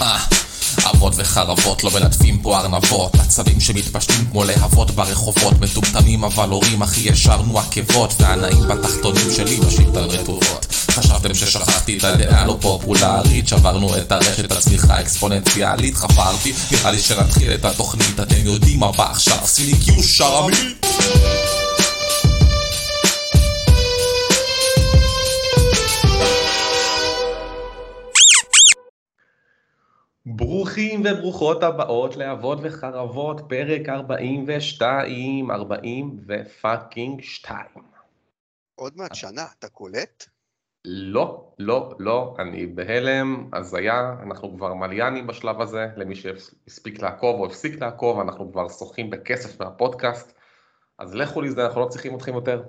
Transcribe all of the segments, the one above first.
אה, אבות וחרבות לא מלטפים פה ארנבות. עצבים שמתפשטים כמו להבות ברחובות. מטומטמים אבל הורים אחי ישרנו עקבות. והנאים בתחתונים שלי משאיר את הרטובות. חשבתם ששכחתי את הדעה לא פופולרית. שברנו את הרשת הצמיחה האקספוננציאלית חפרתי נראה לי שנתחיל את התוכנית. אתם יודעים מה בא עכשיו? סיני קיו שרמי ברוכים וברוכות הבאות לאבות וחרבות, פרק 42, 40 ופאקינג 2. עוד מעט שנה, אתה קולט? לא, לא, לא, אני בהלם, הזיה, אנחנו כבר מליינים בשלב הזה, למי שהספיק לעקוב או הפסיק לעקוב, אנחנו כבר שוחים בכסף מהפודקאסט, אז לכו לזה, אנחנו לא צריכים אתכם יותר.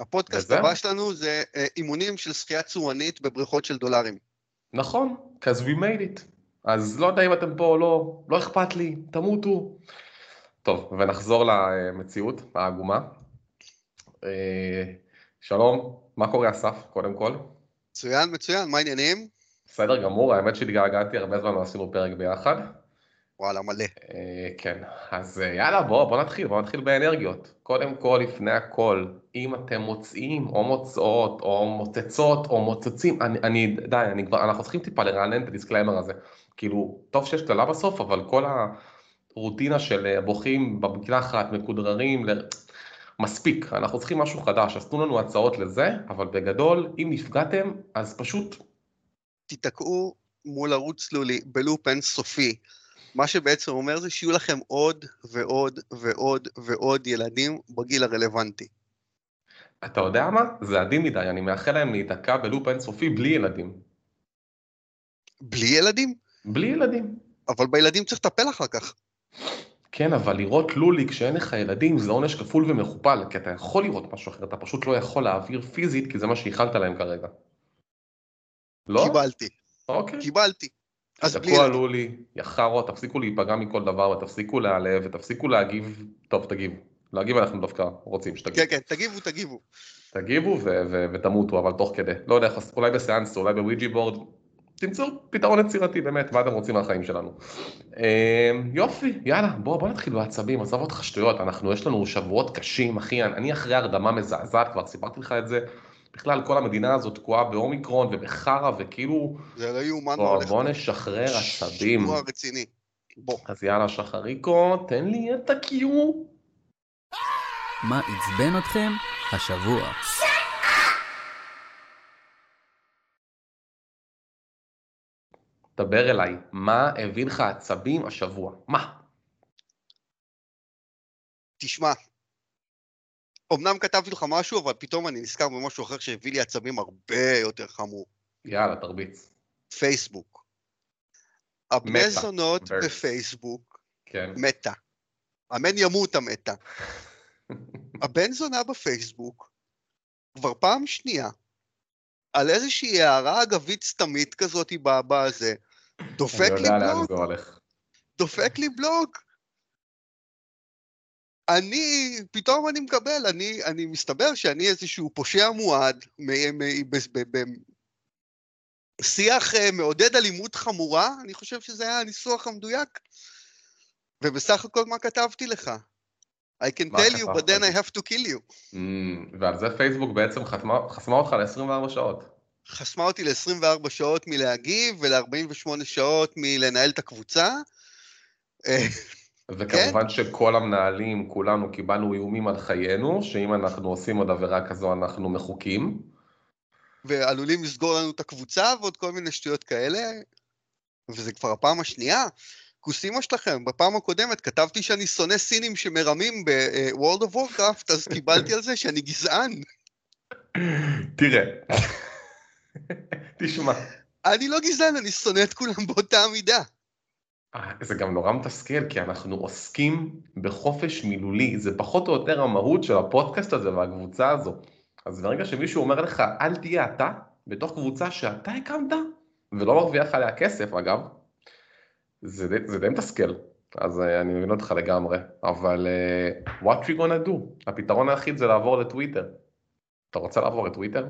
הפודקאסט. הבא שלנו זה אה, אימונים של שחייה צורנית בבריכות של דולרים. נכון, because we made it. אז לא יודע אם אתם פה או לא, לא אכפת לי, תמותו. טוב, ונחזור למציאות העגומה. אה, שלום, מה קורה אסף, קודם כל? מצוין, מצוין, מה העניינים? בסדר גמור, האמת שהתגעגעתי הרבה זמן לא עשינו פרק ביחד. וואלה, מלא. אה, כן, אז אה, יאללה, בוא, בוא נתחיל, בוא נתחיל באנרגיות. קודם כל, לפני הכל, אם אתם מוצאים או מוצאות או מוצצות או מוצצים, אני, אני די, אני כבר, אנחנו צריכים טיפה לרענן את ה disclaimer הזה. כאילו, טוב שיש קללה בסוף, אבל כל הרוטינה של אה, בוכים במקלחת, מכודררים, ל... מספיק, אנחנו צריכים משהו חדש, אז תנו לנו הצעות לזה, אבל בגדול, אם נפגעתם, אז פשוט תיתקעו מול ערוץ צלולי בלופ אינסופי. מה שבעצם אומר זה שיהיו לכם עוד ועוד ועוד ועוד ילדים בגיל הרלוונטי. אתה יודע מה? זה עדין מדי, אני מאחל להם להיתקע בלופ אינסופי בלי ילדים. בלי ילדים? בלי ילדים. אבל בילדים צריך לטפל אחר כך. כן, אבל לראות לולי כשאין לך ילדים זה עונש כפול ומכופל, כי אתה יכול לראות משהו אחר, אתה פשוט לא יכול להעביר פיזית, כי זה מה שייחלת להם כרגע. לא? קיבלתי, אוקיי. קיבלתי. תקוע. לולי, יא חארות, תפסיקו להיפגע מכל דבר, ותפסיקו להיעלב, ותפסיקו להגיב, טוב, תגיבו. להגיב אנחנו דווקא רוצים שתגיבו. כן, כן, תגיבו, תגיבו. תגיבו ו- ו- ותמותו, אבל תוך כדי. לא יודע, אולי בסיאנס, אולי בוויג'י בורד, תמצאו פתרון יצירתי, באמת, מה אתם רוצים מהחיים שלנו. אה, יופי, יאללה, בוא, בוא נתחיל בעצבים, עזוב אותך שטויות, אנחנו, יש לנו שבועות קשים, אחי, אני אחרי הרדמה מזעזעת, כבר סיפרתי לך את זה. בכלל, כל המדינה הזאת תקועה באומיקרון ובחרא, וכאילו, זה לא יאומן מה בוא, הולך בוא. נשחרר עצבים. שבוע רציני. בוא. אז יאללה, שחריקו, תן לי את הקיו. מה עצבן אתכם השבוע? דבר אליי, מה הביא לך עצבים השבוע? מה? תשמע, אמנם כתבתי לך משהו, אבל פתאום אני נזכר במשהו אחר שהביא לי עצבים הרבה יותר חמור. יאללה, תרביץ. פייסבוק. הבני מתה. זונות Birds. בפייסבוק כן. מתה. אמן ימות המתה. הבן זונה בפייסבוק, כבר פעם שנייה, על איזושהי הערה אגבית סתמית כזאת בזה, דופק לי הולך. דופק לי בלוק. אני, פתאום אני מקבל, אני, אני מסתבר שאני איזשהו פושע מועד, מ- מ- ב- ב- ב- שיח אה, מעודד אלימות חמורה, אני חושב שזה היה הניסוח המדויק. ובסך הכל מה כתבתי לך? I can tell you, but then? I have to kill you. Mm, ועל זה פייסבוק בעצם חתמה, חסמה אותך ל-24 שעות. חסמה אותי ל-24 שעות מלהגיב ול-48 שעות מלנהל את הקבוצה. אה, וכמובן שכל המנהלים, כולנו קיבלנו איומים על חיינו, שאם אנחנו עושים עוד עבירה כזו אנחנו מחוקים. ועלולים לסגור לנו את הקבוצה ועוד כל מיני שטויות כאלה. וזה כבר הפעם השנייה. כוסימה שלכם, בפעם הקודמת כתבתי שאני שונא סינים שמרמים ב-World of Warcraft, אז קיבלתי על זה שאני גזען. תראה, תשמע, אני לא גזען, אני שונא את כולם באותה מידה. אה, זה גם נורא מתסכל, כי אנחנו עוסקים בחופש מילולי, זה פחות או יותר המהות של הפודקאסט הזה והקבוצה הזו. אז ברגע שמישהו אומר לך, אל תהיה אתה, בתוך קבוצה שאתה הקמת, ולא מרוויח עליה כסף אגב, זה, די- זה די מתסכל. אז אה, אני מבין אותך לגמרי, אבל אה, what we gonna do? הפתרון היחיד זה לעבור לטוויטר. אתה רוצה לעבור לטוויטר?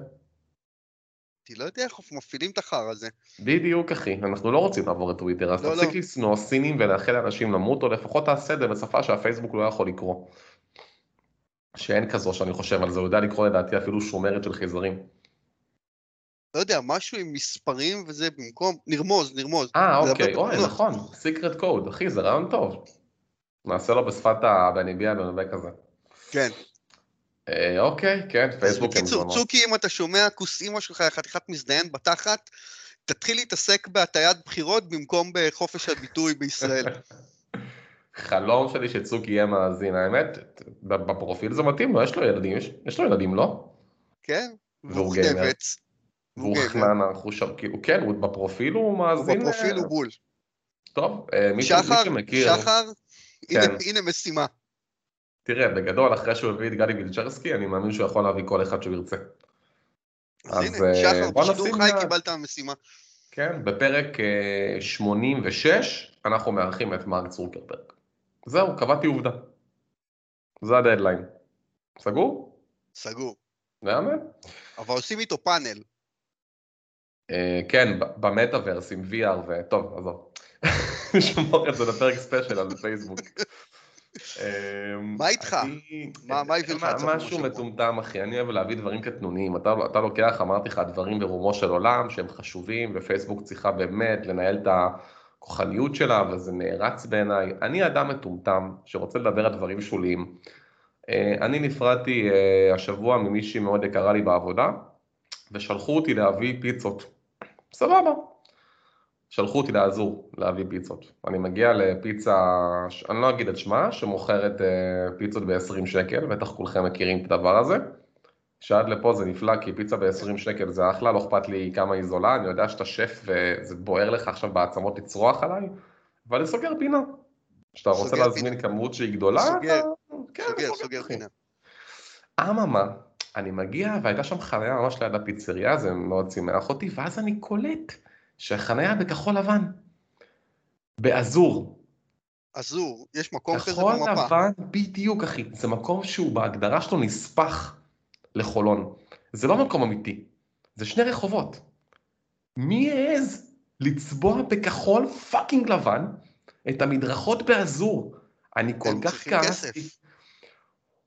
אני לא יודע איך מפעילים את החרא הזה. בדיוק אחי, אנחנו לא רוצים לעבור את טוויטר, אז לא, תפסיק לא. לשנוא סינים ולאחל לאנשים למות, או לפחות תעשה את זה בשפה שהפייסבוק לא יכול לקרוא. שאין כזו שאני חושב על זה, הוא יודע לקרוא לדעתי אפילו שומרת של חייזרים. לא יודע, משהו עם מספרים וזה במקום, נרמוז, נרמוז. אה, אוקיי, אוי. נכון, סיקרט קוד, אחי, זה רעיון טוב. נעשה לו בשפת הבניביה בנווה כזה. כן. אה, אוקיי, כן, פייסבוק בקיצור. צוקי, אם אתה שומע כוס אימא שלך, חתיכת מזדיין בתחת, תתחיל להתעסק בהטיית בחירות במקום בחופש הביטוי בישראל. חלום שלי שצוקי יהיה מאזין, האמת, בפרופיל זה מתאים לו, יש לו ילדים, יש- יש לו ילדים, לא? כן? והוא גיימר. והוא גיימר. חננה, חושר, כאילו, כן, הוא בפרופיל הוא הוא מאזין. בפרופיל אה, הוא בול. טוב, אה, מי ש- מי שחר, שמכיר, שחר, כן. הנה- הנה משימה. תראה, בגדול, אחרי שהוא הביא את גדי וילצ'רסקי, אני מאמין שהוא יכול להביא כל אחד שהוא ירצה. אז אז, הנה, אה, שחר, בשידור חי קיבלת משימה. כן, בפרק אה, 86, אנחנו מארחים את מרק צוקרברג. זהו, קבעתי עובדה. זה הדדליין. סגור? סגור. מהמם. אבל עושים איתו פאנל. אה, כן, במטאוורס עם VR וטוב, עזוב. נשמור את זה לפרק special על פייסבוק. אה, מה איתך? מה- הביא לך משהו? מטומטם אחי, אני אוהב להביא דברים קטנוניים. אתה אתה לוקח, אמרתי לך, דברים ברומו של עולם שהם חשובים, ופייסבוק צריכה באמת לנהל את הכוחניות שלה, וזה נערץ בעיניי. אני אדם מטומטם שרוצה לדבר על דברים שוליים. אה, אני נפרדתי אה, השבוע ממישהי מאוד יקרה לי בעבודה, ושלחו אותי להביא פיצות. סבבה. שלחו אותי לעזור להביא פיצות. אני מגיע לפיצה, אני לא אגיד את שמה, שמוכרת אה, פיצות ב-20 שקל, בטח כולכם מכירים את הדבר הזה. שעד לפה זה נפלא, כי פיצה ב-20 שקל זה אחלה, לא אכפת לי כמה היא זולה, אני יודע שאתה שף וזה בוער לך עכשיו בעצמות לצרוח עליי, אבל אני סוגר פינה. כשאתה רוצה להזמין כמות שהיא גדולה, סוגר. אתה... כן, סוגר, סוגר. פינה. אממה, אני מגיע והייתה שם חניה ממש ליד הפיצריה, זה מאוד שימח אותי, ואז אני קולט שהחניה בכחול לבן. באזור. עזור, יש מקום כזה כחול במפה. לבן, בדיוק אחי, זה מקום שהוא בהגדרה שלו נספח לחולון. זה לא מקום אמיתי, זה שני רחובות. מי העז לצבוע בכחול fucking לבן את המדרכות באזור? אני כל כך כעסתי.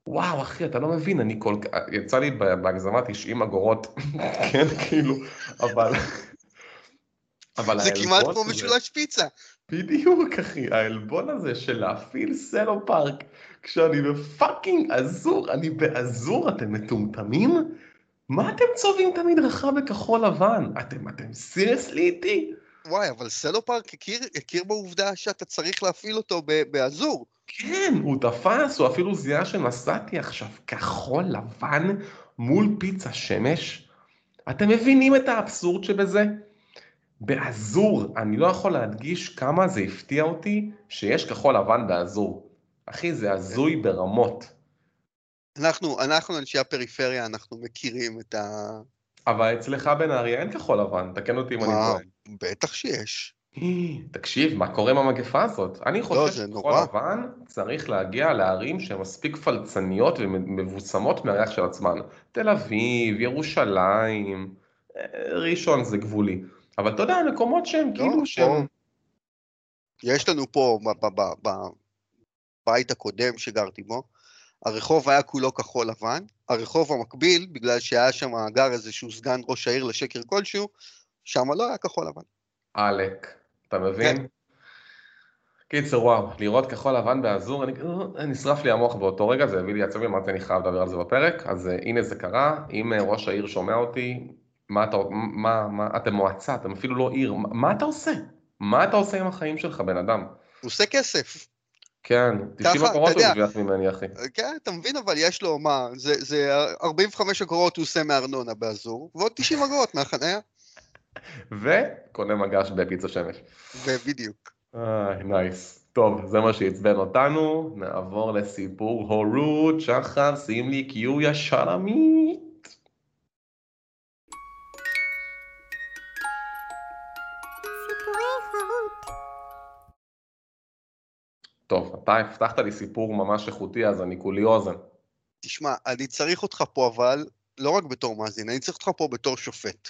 וואו אחי אתה לא מבין אני כל כך יצא לי בהגזמה 90 אגורות כן כאילו אבל זה העלבון כמעט כמו משולש פיצה. בדיוק אחי העלבון הזה של להפעיל סלופארק כשאני ב fucking אזור אני באזור אתם מטומטמים? מה אתם צובעים את המדרכה בכחול לבן? אתם אתם סיריוסלי איתי? וואי, אבל סלו פארק הכיר, הכיר בעובדה שאתה צריך להפעיל אותו באזור. כן, הוא תפס, הוא אפילו זיהה שנסעתי עכשיו כחול לבן מול פיצה שמש. אתם מבינים את האבסורד שבזה? באזור, אני לא יכול להדגיש כמה זה הפתיע אותי שיש כחול לבן באזור. אחי, זה הזוי ברמות. אנחנו, אנחנו אנשי הפריפריה, אנחנו מכירים את ה... אבל אצלך בנהריה אין כחול לבן, תקן אותי אם אני? טועה. בטח שיש. תקשיב, מה קורה עם המגפה הזאת? אני לא, חושב זה שכחול. לבן צריך להגיע לערים שהן מספיק פלצניות ומבוסמות מהריח של עצמן. תל אביב, ירושלים, אה, ראשון זה גבולי. אבל אתה יודע, מקומות שהם לא, כאילו פה- שהם... יש לנו פה, בבית הקודם שגרתי בו, הרחוב היה כולו כחול לבן, הרחוב המקביל, בגלל שהיה שם גר איזשהו סגן ראש העיר לשקר כלשהו, שם לא היה כחול לבן. עלק, אתה כן. מבין? קיצר, וואו, לראות כחול לבן באזור, אני, אה, נשרף לי המוח באותו רגע, זה הביא לי עצבים, אמרתי אני חייב לדבר על זה בפרק, אז אה, הנה זה קרה, אם אה, ראש העיר שומע אותי, מה אתה, מה, מה, אתם מועצה, אתם אפילו לא עיר, מה, מה אתה עושה? מה אתה עושה עם החיים שלך, בן אדם? הוא עושה כסף. כן, 90 ככה, אגורות הוא. הרוויח ממני, אחי. כן, אתה מבין, אבל יש לו, מה, זה, זה 45 אגורות הוא עושה מארנונה באזור, ועוד 90 אגורות מהחניה, וקונה מגש בפיצה שמש. ובדיוק. איי, נייס. טוב, זה מה שעצבן אותנו, נעבור לסיפור הורות, שחר, שים לי קיו ישר טוב, אתה הבטחת לי סיפור ממש איכותי, אז אני כולי אוזן. תשמע, אני צריך אותך פה, אבל, לא רק בתור מאזין, אני צריך אותך פה בתור שופט.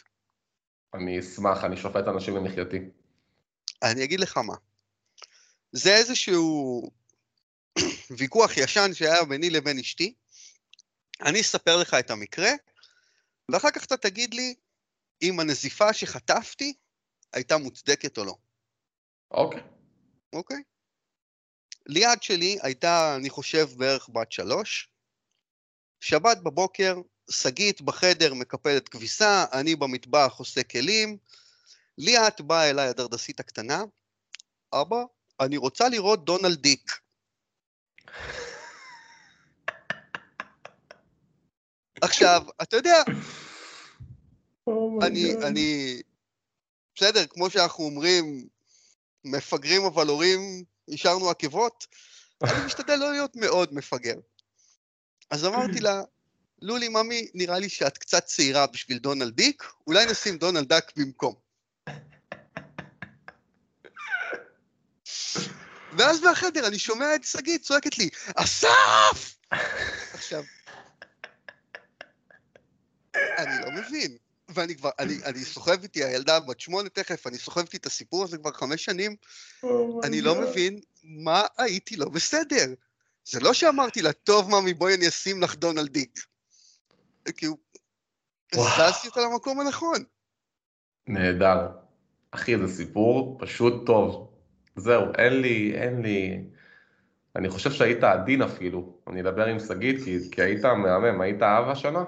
אני אשמח, אני שופט אנשים למחייתי. אני אגיד לך מה. זה איזשהו ויכוח ישן שהיה ביני לבין אשתי. אני אספר לך את המקרה, ואחר כך אתה תגיד לי אם הנזיפה שחטפתי הייתה מוצדקת או לא. אוקיי. אוקיי? ליעד שלי הייתה, אני חושב, בערך בת שלוש. שבת בבוקר, שגית בחדר מקפלת כביסה, אני במטבח עושה כלים. ליאת באה אליי הדרדסית הקטנה, אבא, אני רוצה לראות דונלד דיק. עכשיו, אתה יודע, Oh אני, אני, בסדר, כמו שאנחנו אומרים, מפגרים אבל הורים, השארנו עקבות, אני משתדל לא להיות מאוד מפגר. אז אמרתי לה, לולי, ממי, נראה לי שאת קצת צעירה בשביל דונלד דיק, אולי נשים דונלד דק במקום. ואז מהחדר אני שומע את שגית צועקת לי, אסף! עכשיו, אני לא מבין. ואני כבר, אני, אני סוחב איתי, הילדה בת שמונה תכף, אני סוחב איתי את הסיפור הזה כבר חמש שנים, אני לא מבין מה הייתי לא בסדר. זה לא שאמרתי לה, טוב ממי, בואי אני אשים לך דונלד דיק. כאילו, וואו. זזתי אותה למקום הנכון. נהדר. אחי, זה סיפור פשוט טוב. זהו, אין לי, אין לי... אני חושב שהיית עדין אפילו. אני אדבר עם שגית, כי, כי היית מהמם, היית אב השנה.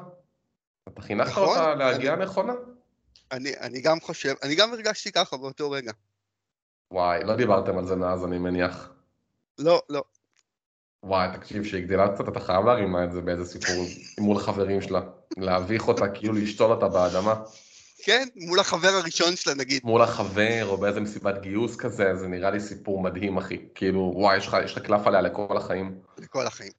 אתה חינכת נכון, אותה להגיעה אני- נכונה? אני, אני גם חושב, אני גם הרגשתי ככה באותו רגע. וואי, לא דיברתם על זה מאז, אני מניח. לא, לא. וואי, תקשיב, שהיא גדלה קצת, אתה חייב להרים לה את זה באיזה סיפור מול חברים שלה. להביך אותה, כאילו לשתול אותה באדמה. כן, מול החבר הראשון שלה נגיד. מול החבר, או באיזה מסיבת גיוס כזה, זה נראה לי סיפור מדהים, אחי. כאילו, וואי, יש לך קלף עליה לכל החיים. לכל החיים.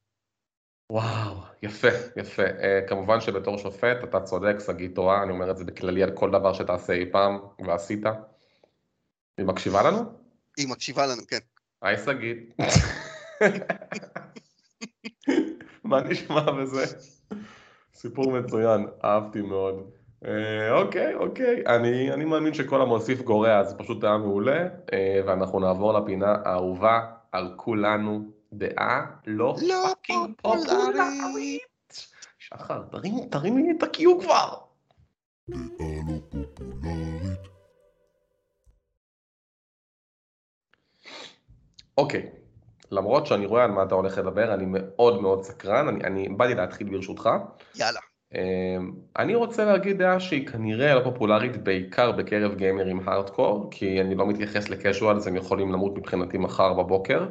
וואו, יפה, יפה. Uh, כמובן שבתור שופט, אתה צודק, שגיא טועה, אני אומר את זה בכללי על כל דבר שתעשה אי פעם, ועשית. היא מקשיבה לנו? היא מקשיבה לנו, כן. היי שגית. מה נשמע בזה? סיפור מצוין, אהבתי מאוד. אה, אוקיי, אוקיי, אני, אני מאמין שכל המוסיף גורע, זה פשוט היה מעולה, אה, ואנחנו נעבור לפינה האהובה על כולנו, דעה לא לא fucking פופולרית. פופולרית. שחר, תרים, תרים לי את ה cue כבר. אוקיי, למרות שאני רואה על מה אתה הולך לדבר, אני מאוד מאוד סקרן, אני, אני באתי להתחיל ברשותך. יאללה. אמ, אני רוצה להגיד דעה שהיא כנראה לא פופולרית בעיקר בקרב גיימרים הארדקור, כי אני לא מתייחס ל casuals, הם יכולים למות מבחינתי מחר בבוקר,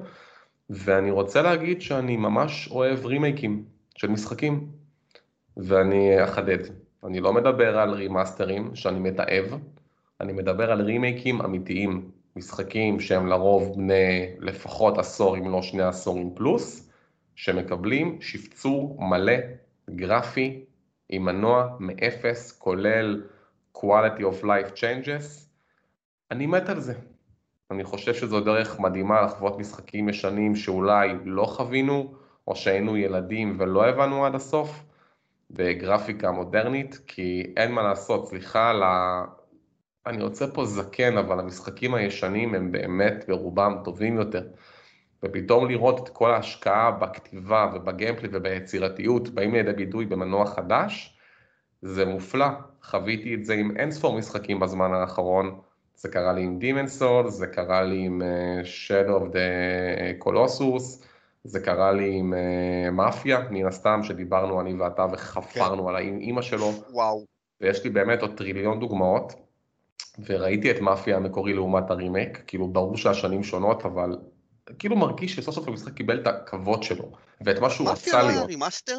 ואני רוצה להגיד שאני ממש אוהב רימייקים של משחקים, ואני אחדד. אני לא מדבר על רימאסטרים שאני מתעב, אני מדבר על רימייקים אמיתיים, משחקים שהם לרוב בני לפחות עשור אם לא שני עשורים פלוס, שמקבלים שפצור מלא, גרפי, עם מנוע מאפס, כולל quality of life changes. אני מת על זה. אני חושב שזו דרך מדהימה לחוות משחקים ישנים שאולי לא חווינו, או שהיינו ילדים ולא הבנו עד הסוף, בגרפיקה מודרנית, כי אין מה לעשות, סליחה על ה... אני רוצה פה זקן, אבל המשחקים הישנים הם באמת ברובם טובים יותר. ופתאום לראות את כל ההשקעה בכתיבה ובגיימפלי וביצירתיות באים לידי ביטוי במנוע חדש, זה מופלא. חוויתי את זה עם אין ספור משחקים בזמן האחרון. זה קרה לי עם Demon Souls, זה קרה לי עם uh, Shadow of the Colossus, זה קרה לי עם מאפיה, מן הסתם, שדיברנו אני ואתה וחפרנו כן. על האימא שלו. וואו. ויש לי באמת עוד טריליון דוגמאות. וראיתי את מאפיה המקורי לעומת הרימייק, כאילו ברור שהשנים שונות, אבל כאילו מרגיש שסוף סוף המשחק קיבל את הכבוד שלו, ואת מה שהוא רצה מאפיה לא היה להיות. remaster?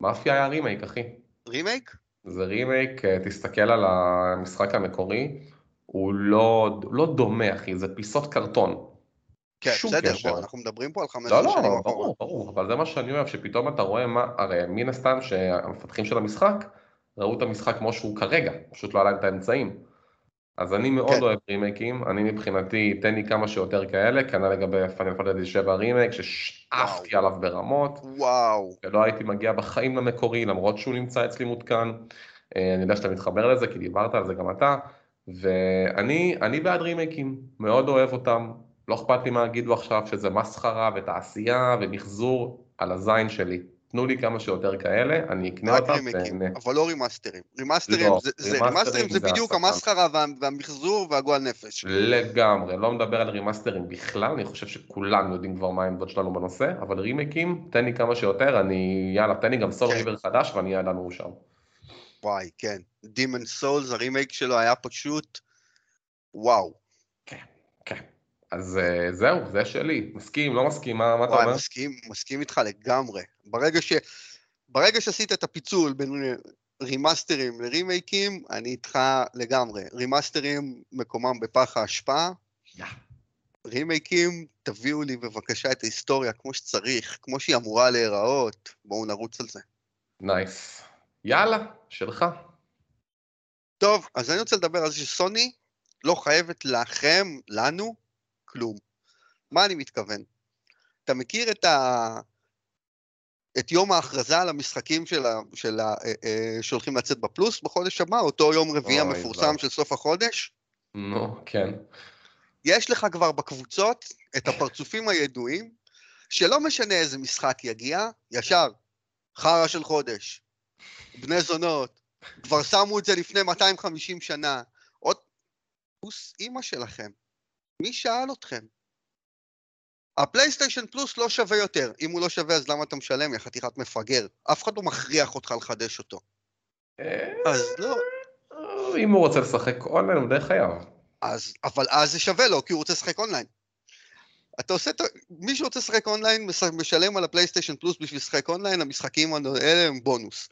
מאפיה היה רימייק, אחי. רימייק? זה רימייק, אה, תסתכל על המשחק המקורי, הוא לא, לא דומה, אחי, זה פיסות קרטון. כן, בסדר, קשר. אנחנו מדברים פה על 15 לא, לא, שנים אחורה. ברור, ברור, אבל זה מה שאני אוהב, שפתאום אתה רואה מה, הרי מן הסתם שהמפתחים של המשחק ראו את המשחק כמו שהוא כרגע, פשוט לא היה להם את האמצעים. אז אני מאוד כן. אוהב רימייקים, אני מבחינתי, תן לי כמה שיותר כאלה, כנ"ל לגבי Final Fantasy 7 רימייק, ששאפתי עליו ברמות, וואו. ולא הייתי מגיע בחיים למקורי, למרות שהוא נמצא אצלי מותקן. אני יודע שאתה מתחבר לזה, כי דיברת על זה גם אתה, ואני אני בעד רימייקים, מאוד אוהב אותם, לא אכפת לי מה יגידו עכשיו שזה מסחרה ותעשייה ומחזור על הזין שלי. תנו לי כמה שיותר כאלה, אני אקנה אותם ואהנה. אבל לא רימאסטרים. רימאסטרים לא, זה, זה, רימאסטרים זה, זה בדיוק המסחרה וה, והמחזור והגועל נפש. לגמרי, לא מדבר על רימאסטרים בכלל, אני חושב שכולם יודעים כבר מה העמדות שלנו בנושא, אבל רימייקים, תן לי כמה שיותר, אני, יאללה, תן לי גם Soul כן. Reaver חדש ואני אהיה שם. וואי, כן. Demon Souls, הרימייק שלו היה פשוט וואו. כן, כן. אז uh, זהו, זה שלי. מסכים, לא מסכים, מה, מה אתה אומר? מסכים, מסכים איתך לגמרי. ברגע, ש... ברגע שעשית את הפיצול בין רימאסטרים לרימייקים, אני איתך לגמרי. רימאסטרים, מקומם בפח האשפה. Yeah. רימייקים, תביאו לי בבקשה את ההיסטוריה כמו שצריך, כמו שהיא אמורה להיראות. בואו נרוץ על זה. נייס. Nice. יאללה, שלך. טוב, אז אני רוצה לדבר על זה שסוני לא חייבת לכם, לנו, כלום. מה אני מתכוון? אתה מכיר את, ה... את יום ההכרזה על המשחקים של ה... של ה... אה, אה, שהולכים לצאת בפלוס בחודש הבא, אותו יום רביעי המפורסם של סוף החודש? נו, כן. יש לך כבר בקבוצות את הפרצופים הידועים, שלא משנה איזה משחק יגיע, ישר, חרא של חודש, בני זונות, כבר שמו את זה לפני 250 שנה, עוד כוס אימא שלכם. מי שאל אתכם? הפלייסטיישן פלוס לא שווה יותר. אם הוא לא שווה, אז למה אתה משלם, יא חתיכת מפגר? אף אחד לא מכריח אותך לחדש אותו. אז לא. אם הוא רוצה לשחק אונליין, הוא די חייב. אז, אבל אז זה שווה לו, כי הוא רוצה לשחק אונליין. אתה עושה, מי שרוצה לשחק אונליין, משלם על הפלייסטיישן פלוס בשביל לשחק אונליין, המשחקים האלה הם בונוס.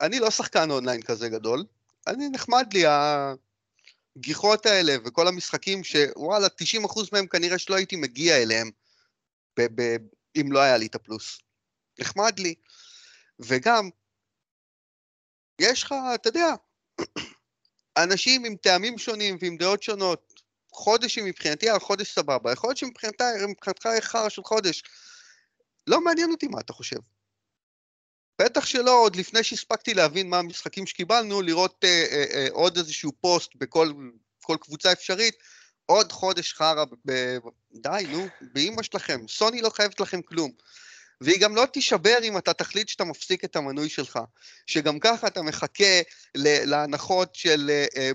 אני לא שחקן אונליין כזה גדול, אני נחמד לי הגיחות האלה וכל המשחקים שוואלה, 90% מהם כנראה שלא הייתי מגיע אליהם ב- ב- אם לא היה לי את ה-Plus. נחמד לי. וגם, יש לך, אתה יודע, אנשים עם טעמים שונים ועם דעות שונות. חודש מבחינתי, החודש סבבה, יכול להיות שמבחינתך חרא של חודש. לא מעניין אותי מה אתה חושב. בטח שלא, עוד לפני שהספקתי להבין מה המשחקים שקיבלנו, לראות אה, אה, אה, עוד איזשהו פוסט בכל קבוצה אפשרית, עוד חודש חרא, ב... די, נו, באימא שלכם, סוני לא חייבת לכם כלום. והיא גם לא תישבר אם אתה תחליט שאתה מפסיק את המנוי שלך. שגם ככה אתה מחכה להנחות של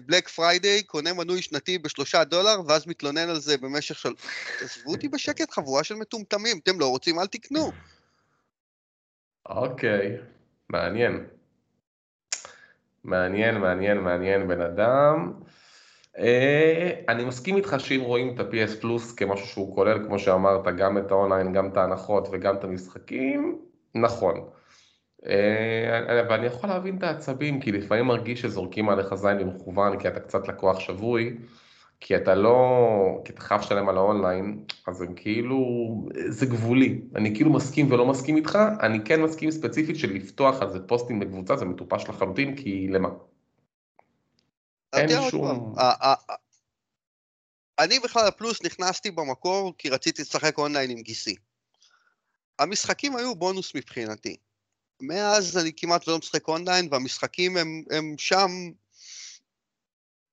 Black uh, Friday, קונה מנוי שנתי בשלושה דולר, ואז מתלונן על זה במשך של... תעזבו אותי בשקט, חבורה של מטומטמים, אתם לא רוצים, אל תקנו. אוקיי, מעניין. מעניין, מעניין, מעניין בן אדם. אה, אני מסכים איתך שאם רואים את ה-PS פלוס כמשהו שהוא כולל, כמו שאמרת, גם את ה-online, גם את ההנחות וגם את המשחקים, נכון. אה, ואני יכול להבין את העצבים, כי לפעמים מרגיש שזורקים עליך זין במכוון, כי אתה קצת לקוח שבוי. כי אתה לא, כי אתה חייב לשלם על ה-online, אז הם כאילו, זה גבולי. אני כאילו מסכים ולא מסכים איתך, אני כן מסכים ספציפית של לפתוח על זה פוסטים בקבוצה, זה מטופש לחלוטין, כי למה? אין שום... אני בכלל ה-Plus נכנסתי במקור כי רציתי לשחק אונליין עם גיסי. המשחקים היו בונוס מבחינתי. מאז אני כמעט לא משחק אונליין, והמשחקים הם, הם שם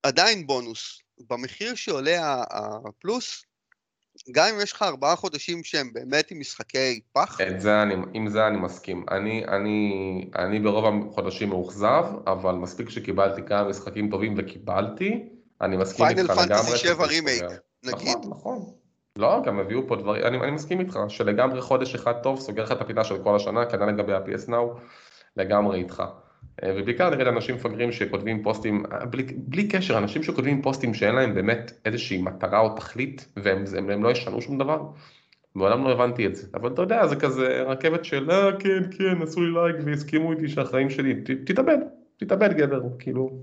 עדיין בונוס. במחיר שעולה ה-Plus, גם אם יש לך ארבעה חודשים שהם באמת עם משחקי פח. את זה אני, עם זה אני מסכים. אני, אני, אני ברוב החודשים מאוכזב, אבל מספיק שקיבלתי כמה משחקים טובים וקיבלתי, אני מסכים איתך לגמרי. פיינל פנטסי 7 רימייק, נגיד. נכון, נכון. לא, גם הביאו פה דברים, אני, אני מסכים איתך, שלגמרי חודש אחד טוב סוגר לך את הפינה של כל השנה, כנראה לגבי ה-PS Now, לגמרי איתך. אה, ובעיקר נגד אנשים מפגרים שכותבים פוסטים, אה, בלי, בלי קשר, אנשים שכותבים פוסטים שאין להם באמת איזושהי מטרה או תכלית, והם הם, הם לא ישנו שום דבר, מעולם לא הבנתי את זה. אבל אתה יודע, זה כזה רכבת של אה כן, כן, עשו לי לייק והסכימו איתי שהחיים שלי, ת, תתאבד, תתאבד גבר, כאילו.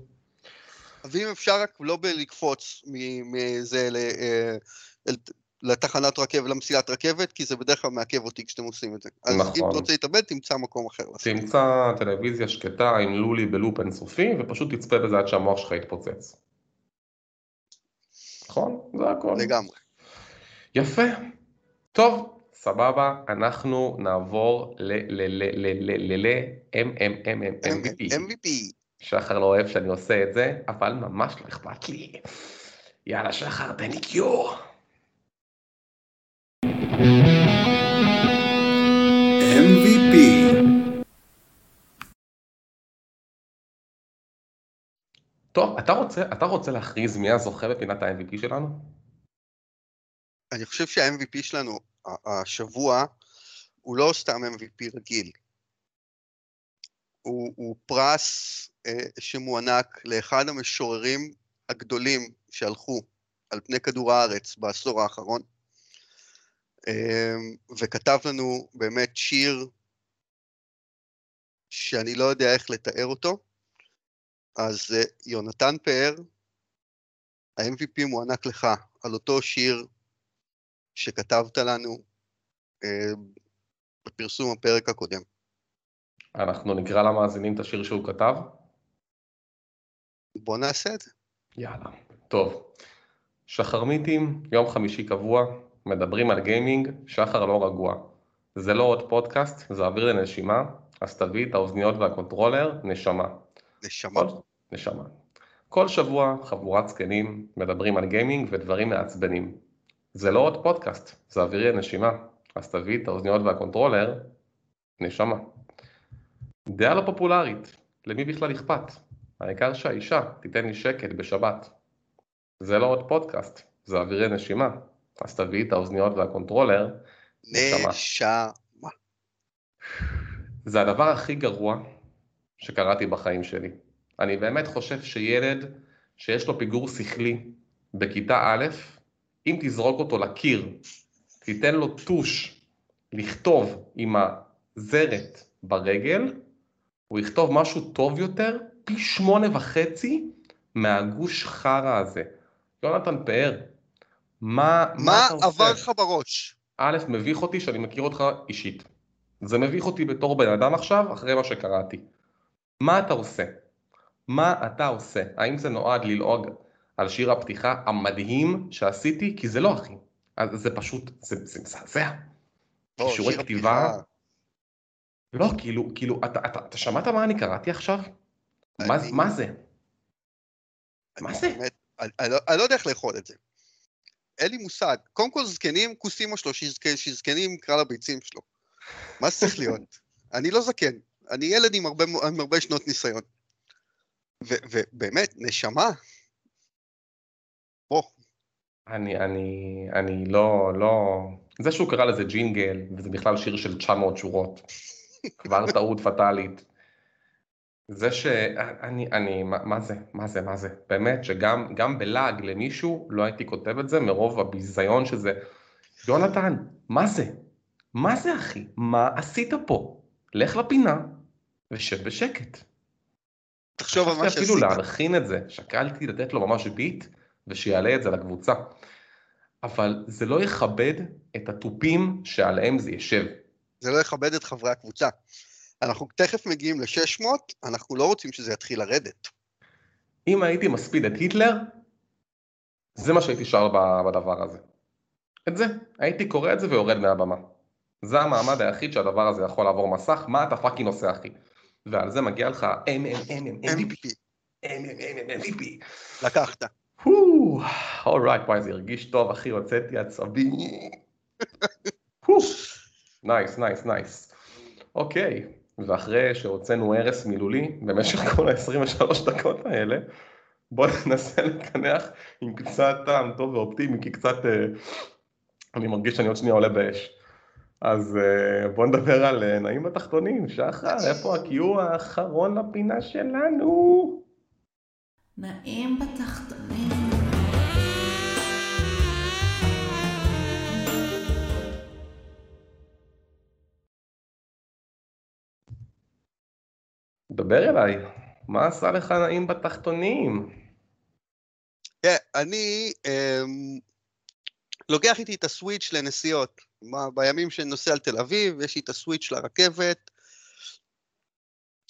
ואם אפשר רק לא בלקפוץ מזה ל... לתחנת רכבת, למסילת רכבת, כי זה בדרך כלל מעכב אותי כשאתם עושים את זה. אז נכון. אם אתה רוצה להתאבד, תמצא מקום אחר. תמצא טלוויזיה שקטה עם לולי בלופ אינסופי, ופשוט תצפה בזה עד שהמוח שלך יתפוצץ. נכון? זה הכל. לגמרי. יפה. טוב, סבבה, אנחנו נעבור ל... ל... ל... ל... ל... ל... ל... MVP. MVP. שחר לא אוהב שאני עושה את זה, אבל ממש לא אכפת לי. יאללה שחר, תן לי קיור. טוב, אתה רוצה, אתה רוצה להכריז מי הזוכה בפינת ה-MVP שלנו? אני חושב שה-MVP שלנו השבוע הוא לא סתם MVP רגיל. הוא, הוא פרס אה, שמוענק לאחד המשוררים הגדולים שהלכו על פני כדור הארץ בעשור האחרון, אה, וכתב לנו באמת שיר שאני לא יודע איך לתאר אותו, אז אה, יונתן פאר, ה-MVP מוענק לך על אותו שיר שכתבת לנו אה, בפרסום הפרק הקודם. אנחנו נקרא למאזינים את השיר שהוא כתב? בוא נעשה את זה. יאללה. טוב. שחרמיתים, יום חמישי קבוע, מדברים על gaming, שחר לא רגוע. זה לא עוד פודקאסט, זה אוויר לנשימה, אז תביא את האוזניות והקונטרולר, נשמה. נשמה. כל, נשמה. כל שבוע חבורת זקנים מדברים על gaming ודברים מעצבנים. זה לא עוד פודקאסט, זה אווירי הנשימה, אז תביא את האוזניות והקונטרולר, נשמה. דעה לא פופולרית, למי בכלל אכפת? העיקר שהאישה תיתן לי שקט בשבת. זה לא עוד פודקאסט, זה אווירי נשימה, אז תביא את האוזניות והקונטרולר, נשמה. נשמה. זה הדבר הכי גרוע שקראתי בחיים שלי. אני באמת חושב שילד שיש לו פיגור שכלי בכיתה א', אם תזרוק אותו לקיר, תיתן לו טוש לכתוב עם הזרת ברגל, הוא יכתוב משהו טוב יותר, פי שמונה וחצי מהגוש חרא הזה. יונתן פאר, מה, מה אתה עושה? עבר לך בראש? א', מביך אותי שאני מכיר אותך אישית. זה מביך אותי בתור בן אדם עכשיו, אחרי מה שקראתי. מה אתה עושה? מה אתה עושה? האם זה נועד ללעוג על שיר הפתיחה המדהים שעשיתי? כי זה לא אחי. אז זה פשוט, זה, מזעזע. לא, כישורי שיר כתיבה? לא, כאילו, כאילו, אתה, אתה, אתה שמעת מה אני קראתי עכשיו? אני- מה זה? מה זה? באמת- אני- אני לא- אני לא יודע איך לאכול את זה. אין לי מושג. קודם כל זקנים, כוס אימא שלו, שזקנים יקרא לביצים שלו. מה זה צריך להיות? אני לא זקן. אני ילד עם הרבה, עם הרבה שנות ניסיון. ו- ובאמת, נשמה. בוא, אני, אני, אני לא, לא... זה שהוא קרא לזה ג'ינגל, וזה בכלל שיר של 900 שורות. כבר טעות פטאלית. זה ש... אני, אני, מה, מה זה, מה זה, מה זה? באמת שגם גם בלעג למישהו לא הייתי כותב את זה מרוב הביזיון שזה... יונתן, מה זה? מה זה אחי? מה עשית פה? לך לפינה ושב בשקט. תחשוב על מה חשבתי אפילו שעשית. להלחין את זה, שקלתי לתת לו ממש ביט ושיעלה את זה לקבוצה. אבל זה לא יכבד את התופים שעליהם זה ישב. זה לא יכבד את חברי הקבוצה. אנחנו תכף מגיעים ל-600, אנחנו לא רוצים שזה יתחיל לרדת. אם הייתי מספיד את היטלר, זה מה שהייתי שר בדבר הזה. את זה, הייתי קורא את זה ויורד מהבמה. זה המעמד היחיד שהדבר הזה יכול לעבור מסך, מה אתה fucking עושה אחי? ועל זה מגיע לך MVP, MVP, MVP. לקחת. alright, וואי, זה הרגיש טוב, אחי, הוצאתי עצבים. nice, nice, nice. אוקיי, ואחרי שהוצאנו הרס מילולי במשך כל ה-23 דקות האלה, בואו ננסה לקנח עם קצת טעם טוב ואופטימי, כי קצת, אה, אני מרגיש שאני עוד שנייה עולה באש. אז אה, בואו נדבר על אה, נעים בתחתונים. שחר, איפה ה-Q האחרון לפינה שלנו? נעים בתחתונים. דבר אליי, מה עשה לך נעים בתחתונים? כן, אני אמ, לוקח איתי את ה-Switch לנסיעות. מה, בימים שאני נוסע על תל אביב, יש לי את ה-Switch לרכבת.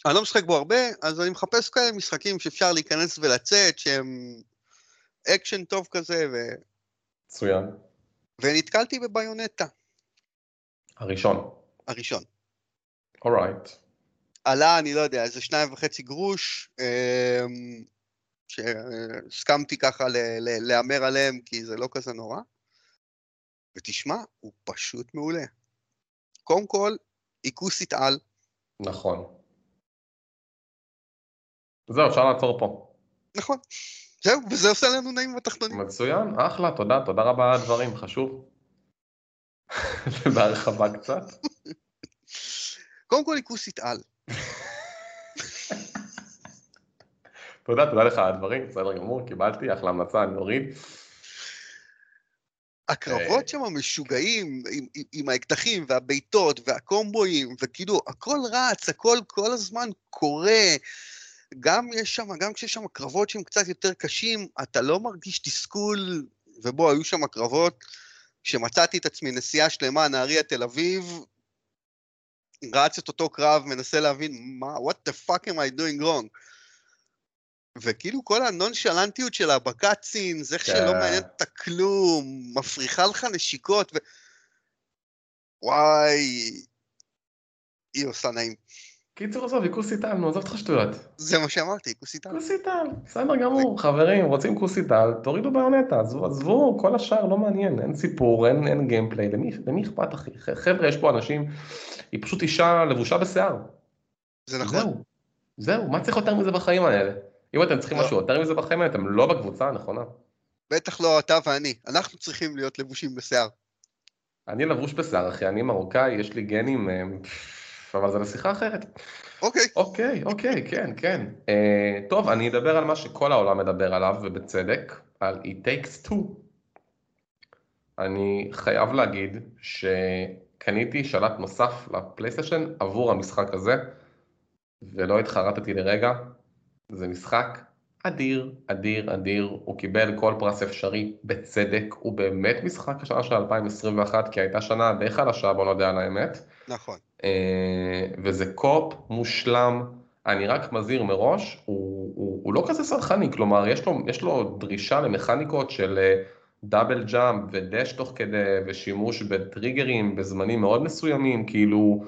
אני לא משחק בו הרבה, אז אני מחפש כאלה משחקים שאפשר להיכנס ולצאת, שהם אקשן טוב כזה, ו... מצוין. ונתקלתי ב-Bayonetta הראשון. הראשון. אורייט. עלה, אני לא יודע, איזה שניים וחצי גרוש, אמ, שהסכמתי ככה להמר עליהם, כי זה לא כזה נורא. ותשמע, הוא פשוט מעולה. קודם כל, עיקוסית על, נכון. זהו, אפשר לעצור פה. נכון. זהו, וזה עושה לנו נעים בתחתונים. מצוין, אחלה, תודה, תודה רבה על הדברים, חשוב. בהרחבה קצת. קודם כל, עיקוסית על. תודה, תודה לך על הדברים, בסדר גמור, קיבלתי, אחלה המלצה, אני אוריד. הקרבות שם משוגעים, עם, עם, עם האקדחים והבעיטות והקומבואים, וכאילו, הכל רץ, הכל כל הזמן קורה. גם יש שם, גם כשיש שם קרבות שהם קצת יותר קשים, אתה לא מרגיש תסכול, ובוא, היו שם קרבות שמצאתי את עצמי נסיעה שלמה, נהריה, תל אביב, רץ את אותו קרב, מנסה להבין מה, what the fuck am I doing wrong? וכאילו כל הנונשלנטיות שלה בקאצין, זה איך כן. שלא מעניין אותה כלום, מפריחה לך נשיקות, ו... וואי, היא עושה נעים. קיצור, עזוב, כוס איטל, נו, עזוב אותך שטויות. זה מה שאמרתי, כוסיתה. כוס איטל, בסדר גמור, חברים, רוצים כוס איטל, תורידו בעונטה, עזבו, עזבו, כל השאר לא מעניין, אין סיפור, אין, אין גיימפליי, למי, למי אכפת אחי? חבר'ה, יש פה אנשים, היא פשוט אישה לבושה בשיער. זה נכון. זהו, זהו, מה צריך יותר מזה בחיים האלה? אם אתם צריכים לא. משהו יותר מזה בחיים אתם לא בקבוצה הנכונה. בטח לא אתה ואני. אנחנו צריכים להיות לבושים בשיער. אני לבוש בשיער, אחי, אני מרוקאי, יש לי גנים, אה, אבל זה לשיחה אחרת. אוקיי, אוקיי, אוקיי, כן, כן. Uh, טוב, אני אדבר על מה שכל העולם מדבר עליו, ובצדק, על It Takes Two. אני חייב להגיד שקניתי שלט נוסף לפלייסטיישן עבור המשחק הזה, ולא התחרטתי לרגע. זה משחק אדיר, אדיר, אדיר. הוא קיבל כל פרס אפשרי בצדק. הוא באמת משחק השנה של 2021, כי הייתה שנה די חלשה, בוא נודה על האמת. נכון. אה, וזה co-op מושלם, אני רק מזהיר מראש, הוא, הוא, הוא לא כזה סלחני, כלומר יש לו, יש לו דרישה למכניקות של אה, double jump ו-dash תוך כדי ושימוש בטריגרים בזמנים מאוד מסוימים, כאילו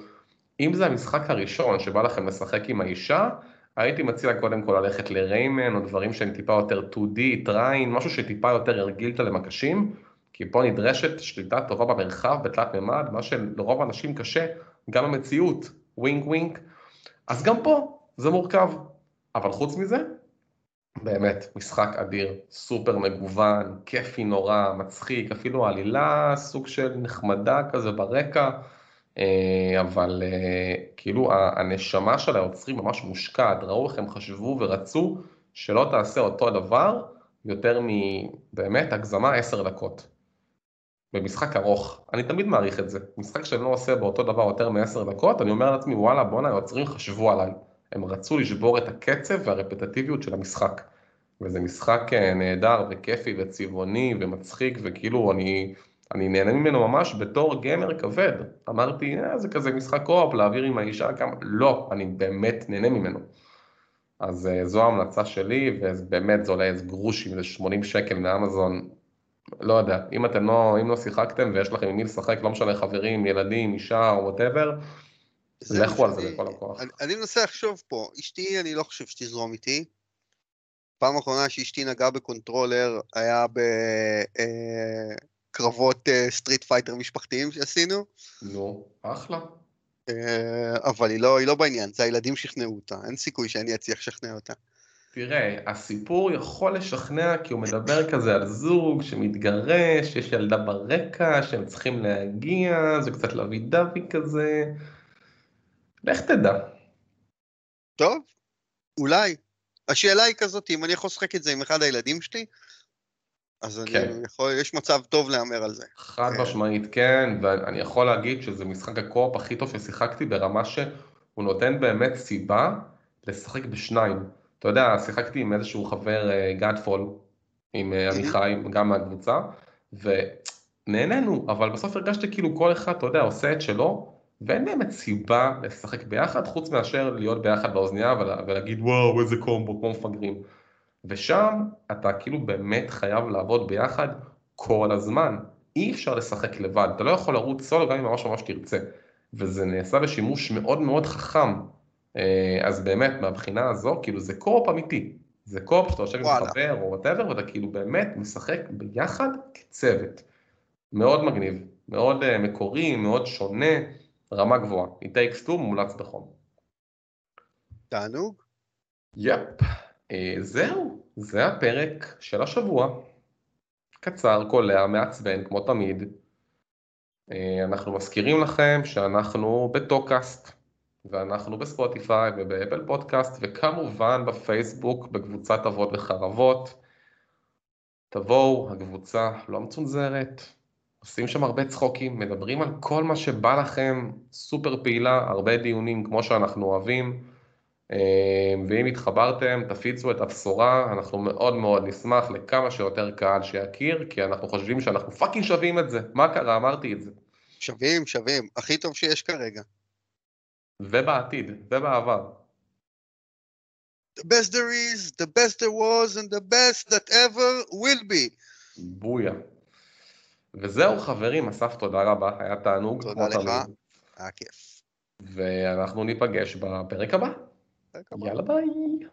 אם זה המשחק הראשון שבא לכם לשחק עם האישה, הייתי מציע קודם כל ללכת ל-Rayman או דברים שהם טיפה יותר 2D, טריין, משהו שטיפה יותר הרגיל אותה למקשים, כי פה נדרשת שליטה טובה במרחב בתלת מימד, מה שלרוב האנשים קשה, גם המציאות, ווינק ווינק, אז גם פה זה מורכב, אבל חוץ מזה, באמת משחק אדיר, סופר מגוון, כיפי נורא, מצחיק, אפילו העלילה סוג של נחמדה כזה ברקע, אבל אה, כאילו הנשמה של היוצרים ממש מושקעת, ראו איך הם חשבו ורצו שלא תעשה אותו דבר יותר מבאמת הגזמה עשר דקות. במשחק ארוך, אני תמיד מעריך את זה, משחק שאני לא עושה באותו דבר יותר מעשר דקות, אני אומר לעצמי וואלה בואנה היוצרים חשבו עליי, הם רצו לשבור את הקצב והרפטטיביות של המשחק, וזה משחק אה, נהדר וכיפי וצבעוני ומצחיק וכאילו אני, אני נהנה ממנו ממש בתור גיימר כבד, אמרתי אה, זה כזה משחק קו-אופ להעביר עם האישה כמה, לא, אני באמת נהנה ממנו. אז אה, זו ההמלצה שלי, ובאמת זה עולה איזה גרושים, איזה 80 שקל מאמזון, לא יודע, אם אתם לא, אם לא שיחקתם ויש לכם עם מי לשחק, לא משנה חברים, ילדים, אישה או whatever, לכו על זה בכל הכוח. אני, אני מנסה לחשוב פה, אשתי, אני לא חושב שתזרום איתי. פעם אחרונה שאשתי נגעה בקונטרולר היה בקרבות Street Fighter משפחתיים שעשינו, נו, אחלה. אה, אבל היא לא, היא לא בעניין, זה הילדים שכנעו אותה, אין סיכוי שאני אצליח לשכנע אותה. תראה, הסיפור יכול לשכנע כי הוא מדבר כזה על זוג שמתגרש, יש ילדה ברקע שהם צריכים להגיע, זה קצת לוי דווי כזה. לך תדע. טוב, אולי. השאלה היא כזאת, אם אני יכול לשחק את זה עם אחד הילדים שלי, אז כן. אני יכול, יש מצב טוב להמר על זה. חד כן. משמעית כן, ואני יכול להגיד שזה משחק הקו-אופ הכי טוב ששיחקתי ברמה שהוא נותן באמת סיבה לשחק בשניים. אתה יודע, שיחקתי עם איזשהו חבר גאדפול, עם אה, עמיחי, גם מהקבוצה, ונהנינו, אבל בסוף הרגשתי כאילו כל אחד, אתה יודע, עושה את שלו, ואין באמת סיבה לשחק ביחד, חוץ מאשר להיות ביחד באוזנייה ולה- ולהגיד וואו איזה קומבו, כמו מפגרים. ושם אתה כאילו באמת חייב לעבוד ביחד כל הזמן. אי אפשר לשחק לבד, אתה לא יכול לרוץ סולו גם אם ממש ממש תרצה. וזה נעשה בשימוש מאוד מאוד חכם אה, אז באמת, מהבחינה הזו, כאילו זה co-op אמיתי. זה co-op שאתה יושב עם. חבר או whatever, ואתה כאילו באמת משחק ביחד כצוות. מאוד מגניב, מאוד אה, מקורי, מאוד שונה, רמה גבוהה. It Takes Two מומלץ בחום. תענוג. יפ, אה, זהו, זה הפרק של השבוע. קצר, קולע, מעצבן, כמו תמיד. אה, אנחנו מזכירים לכם שאנחנו בטוקאסט, ואנחנו בספוטיפיי ובאפל פודקאסט, וכמובן בפייסבוק, בקבוצת אבות וחרבות. תבואו, הקבוצה לא מצונזרת, עושים שם הרבה צחוקים, מדברים על כל מה שבא לכם, סופר פעילה, הרבה דיונים כמו שאנחנו אוהבים. אה, ואם התחברתם, תפיצו את הבשורה, אנחנו מאוד מאוד נשמח לכמה שיותר קהל שיכיר, כי אנחנו חושבים שאנחנו פאקינג שווים את זה. מה קרה? אמרתי את זה. שווים, שווים. הכי טוב שיש כרגע. ובעתיד, ובעבר. The best there is, the best there was, and the best that ever will be. בויה. וזהו חברים, אסף תודה רבה, היה תענוג. תודה לך. היה כיף. ואנחנו ניפגש בפרק הבא. Come on. Yalla bye.